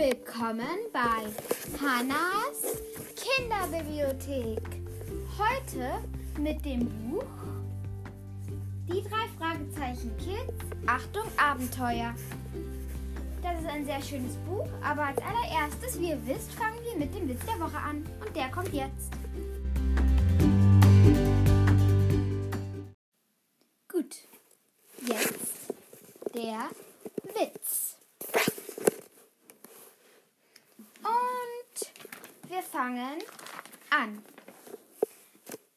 willkommen bei Hannas Kinderbibliothek. Heute mit dem Buch Die drei Fragezeichen Kids. Achtung, Abenteuer. Das ist ein sehr schönes Buch, aber als allererstes, wie ihr wisst, fangen wir mit dem Witz der Woche an. Und der kommt jetzt.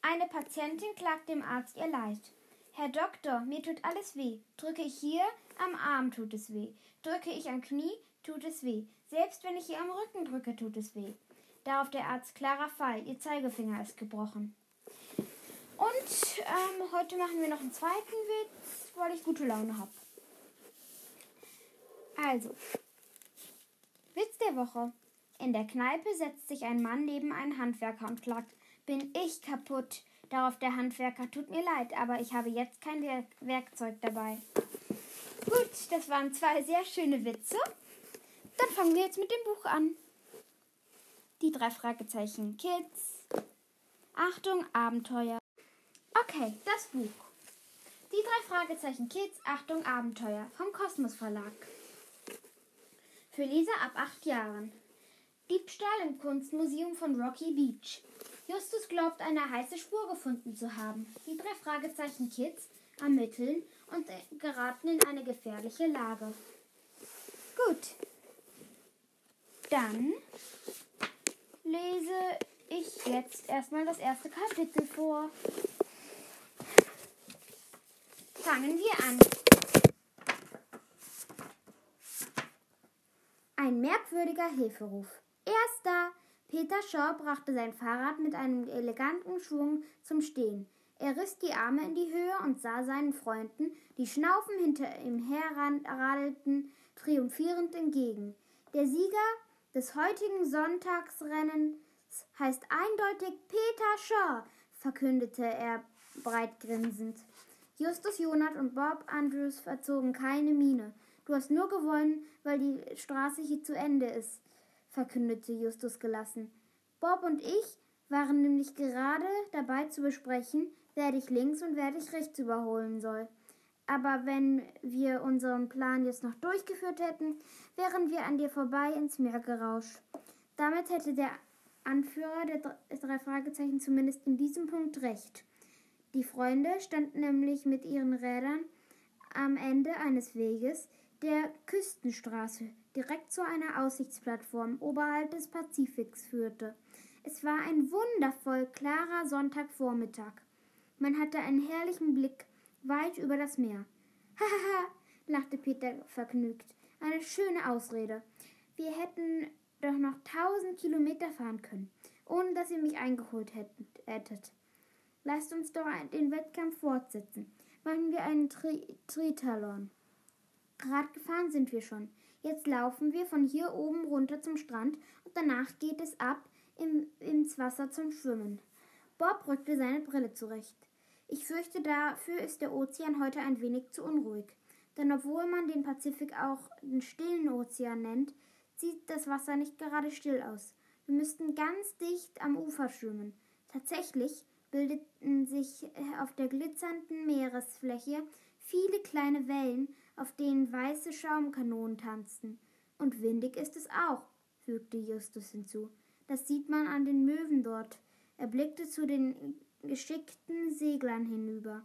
Eine Patientin klagt dem Arzt ihr Leid. Herr Doktor, mir tut alles weh. Drücke ich hier, am Arm tut es weh. Drücke ich am Knie, tut es weh. Selbst wenn ich hier am Rücken drücke, tut es weh. Darauf der Arzt, klarer Fall, ihr Zeigefinger ist gebrochen. Und ähm, heute machen wir noch einen zweiten Witz, weil ich gute Laune habe. Also, Witz der Woche. In der Kneipe setzt sich ein Mann neben einen Handwerker und klagt, bin ich kaputt. Darauf der Handwerker, tut mir leid, aber ich habe jetzt kein Werk Werkzeug dabei. Gut, das waren zwei sehr schöne Witze. Dann fangen wir jetzt mit dem Buch an. Die drei Fragezeichen Kids. Achtung, Abenteuer. Okay, das Buch. Die drei Fragezeichen Kids, Achtung, Abenteuer vom Kosmos Verlag. Für Leser ab acht Jahren. Diebstahl im Kunstmuseum von Rocky Beach. Justus glaubt, eine heiße Spur gefunden zu haben. Die drei Fragezeichen Kids ermitteln und geraten in eine gefährliche Lage. Gut. Dann lese ich jetzt erstmal das erste Kapitel vor. Fangen wir an. Ein merkwürdiger Hilferuf. Peter Shaw brachte sein Fahrrad mit einem eleganten Schwung zum Stehen. Er riss die Arme in die Höhe und sah seinen Freunden, die schnaufend hinter ihm herradelten, triumphierend entgegen. Der Sieger des heutigen Sonntagsrennens heißt eindeutig Peter Shaw, verkündete er breit grinsend. Justus Jonath und Bob Andrews verzogen keine Miene. Du hast nur gewonnen, weil die Straße hier zu Ende ist, verkündete Justus gelassen. Bob und ich waren nämlich gerade dabei zu besprechen, wer dich links und wer dich rechts überholen soll. Aber wenn wir unseren Plan jetzt noch durchgeführt hätten, wären wir an dir vorbei ins Meer gerauscht. Damit hätte der Anführer der drei Fragezeichen zumindest in diesem Punkt recht. Die Freunde standen nämlich mit ihren Rädern am Ende eines Weges, der Küstenstraße, direkt zu einer Aussichtsplattform oberhalb des Pazifiks führte. Es war ein wundervoll klarer Sonntagvormittag. Man hatte einen herrlichen Blick weit über das Meer. Hahaha, lachte Peter vergnügt. Eine schöne Ausrede. Wir hätten doch noch tausend Kilometer fahren können, ohne dass ihr mich eingeholt hättet. Lasst uns doch den Wettkampf fortsetzen. Machen wir einen Tri Tritalon. Rad gefahren sind wir schon. Jetzt laufen wir von hier oben runter zum Strand und danach geht es ab im, ins Wasser zum Schwimmen. Bob rückte seine Brille zurecht. Ich fürchte, dafür ist der Ozean heute ein wenig zu unruhig. Denn obwohl man den Pazifik auch den stillen Ozean nennt, sieht das Wasser nicht gerade still aus. Wir müssten ganz dicht am Ufer schwimmen. Tatsächlich bildeten sich auf der glitzernden Meeresfläche viele kleine Wellen, auf denen weiße Schaumkanonen tanzten. Und windig ist es auch, fügte Justus hinzu. Das sieht man an den Möwen dort. Er blickte zu den geschickten Seglern hinüber,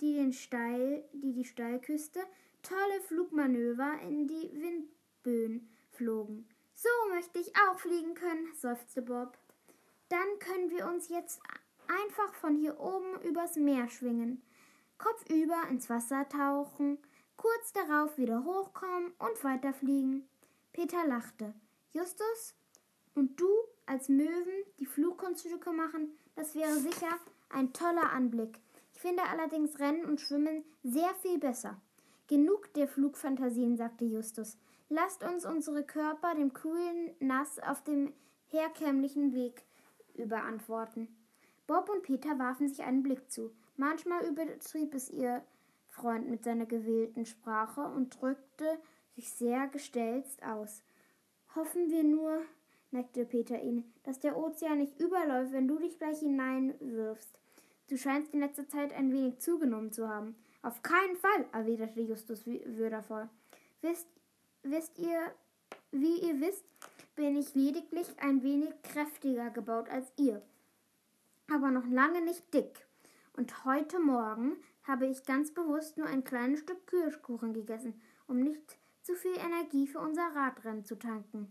die, den Steil, die die Steilküste tolle Flugmanöver in die Windböen flogen. So möchte ich auch fliegen können, seufzte Bob. Dann können wir uns jetzt einfach von hier oben übers Meer schwingen, kopfüber ins Wasser tauchen, kurz darauf wieder hochkommen und weiterfliegen. Peter lachte. Justus und du als Möwen die Flugkunststücke machen, das wäre sicher ein toller Anblick. Ich finde allerdings Rennen und Schwimmen sehr viel besser. Genug der Flugfantasien, sagte Justus. Lasst uns unsere Körper dem kühlen Nass auf dem herkömmlichen Weg überantworten. Bob und Peter warfen sich einen Blick zu. Manchmal übertrieb es ihr Freund mit seiner gewählten Sprache und drückte sich sehr gestelzt aus. Hoffen wir nur, neckte Peter ihn, dass der Ozean nicht überläuft, wenn du dich gleich hineinwirfst. Du scheinst in letzter Zeit ein wenig zugenommen zu haben. Auf keinen Fall, erwiderte Justus würdevoll. Wisst, wisst ihr, wie ihr wisst, bin ich lediglich ein wenig kräftiger gebaut als ihr, aber noch lange nicht dick. Und heute Morgen habe ich ganz bewusst nur ein kleines Stück Kirschkuchen gegessen, um nicht zu viel Energie für unser Radrennen zu tanken.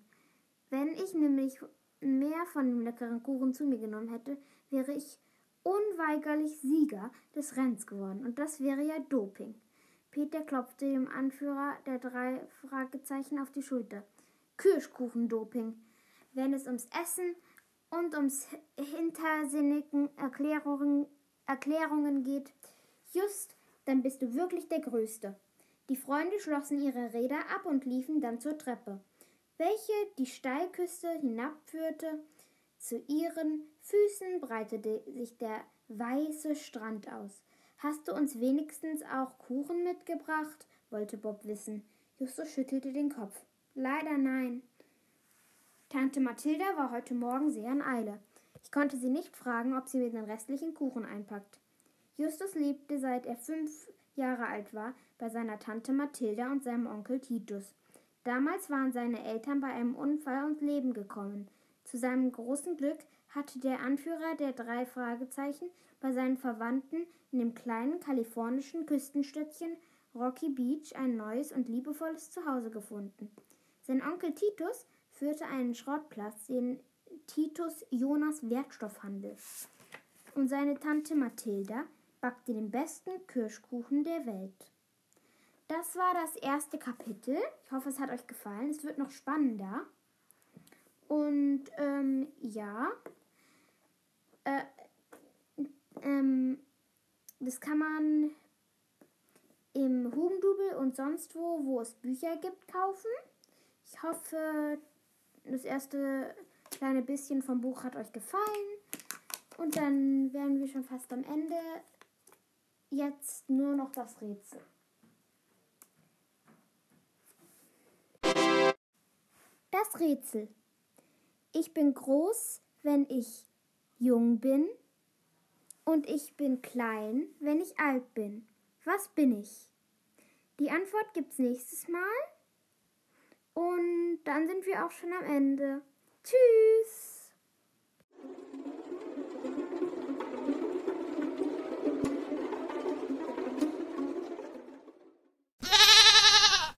Wenn ich nämlich mehr von dem leckeren Kuchen zu mir genommen hätte, wäre ich unweigerlich Sieger des Rennens geworden. Und das wäre ja Doping. Peter klopfte dem Anführer der drei Fragezeichen auf die Schulter. Kirschkuchendoping. Wenn es ums Essen und ums hintersinnigen Erklärungen, Erklärungen geht, just, dann bist du wirklich der Größte. Die Freunde schlossen ihre Räder ab und liefen dann zur Treppe, welche die Steilküste hinabführte. Zu ihren Füßen breitete sich der weiße Strand aus. Hast du uns wenigstens auch Kuchen mitgebracht? wollte Bob wissen. Justus schüttelte den Kopf. Leider nein. Tante Mathilda war heute Morgen sehr in Eile. Ich konnte sie nicht fragen, ob sie mir den restlichen Kuchen einpackt. Justus lebte, seit er fünf Jahre alt war, bei seiner Tante Mathilda und seinem Onkel Titus. Damals waren seine Eltern bei einem Unfall ums Leben gekommen. Zu seinem großen Glück hatte der Anführer der drei Fragezeichen bei seinen Verwandten in dem kleinen kalifornischen Küstenstädtchen Rocky Beach ein neues und liebevolles Zuhause gefunden. Sein Onkel Titus führte einen Schrottplatz, den Titus Jonas Wertstoffhandel. Und seine Tante Mathilda backte den besten Kirschkuchen der Welt. Das war das erste Kapitel. Ich hoffe, es hat euch gefallen. Es wird noch spannender. Und ähm, ja, äh, ähm, das kann man im Hugendubel und sonst wo, wo es Bücher gibt, kaufen. Ich hoffe, das erste kleine bisschen vom Buch hat euch gefallen. Und dann wären wir schon fast am Ende. Jetzt nur noch das Rätsel. Das Rätsel. Ich bin groß, wenn ich jung bin. Und ich bin klein, wenn ich alt bin. Was bin ich? Die Antwort gibt's nächstes Mal. Und dann sind wir auch schon am Ende. Tschüss!